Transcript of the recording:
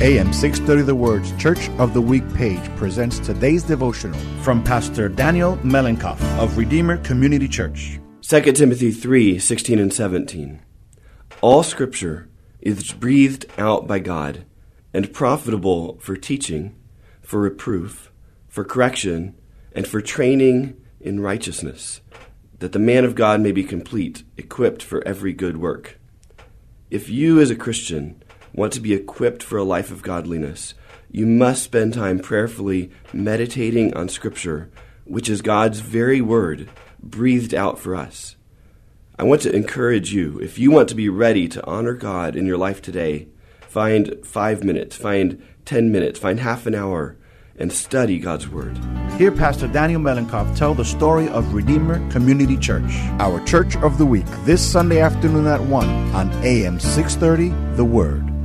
AM 630 The Word's Church of the Week page presents today's devotional from Pastor Daniel Melenkoff of Redeemer Community Church. 2 Timothy 3 16 and 17. All scripture is breathed out by God and profitable for teaching, for reproof, for correction, and for training in righteousness, that the man of God may be complete, equipped for every good work. If you, as a Christian, want to be equipped for a life of godliness, you must spend time prayerfully meditating on Scripture, which is God's very word breathed out for us. I want to encourage you, if you want to be ready to honor God in your life today, find five minutes, find 10 minutes, find half an hour, and study God's Word. Hear Pastor Daniel Melenkoff tell the story of Redeemer Community Church, our church of the week, this Sunday afternoon at 1 on AM 630, The Word.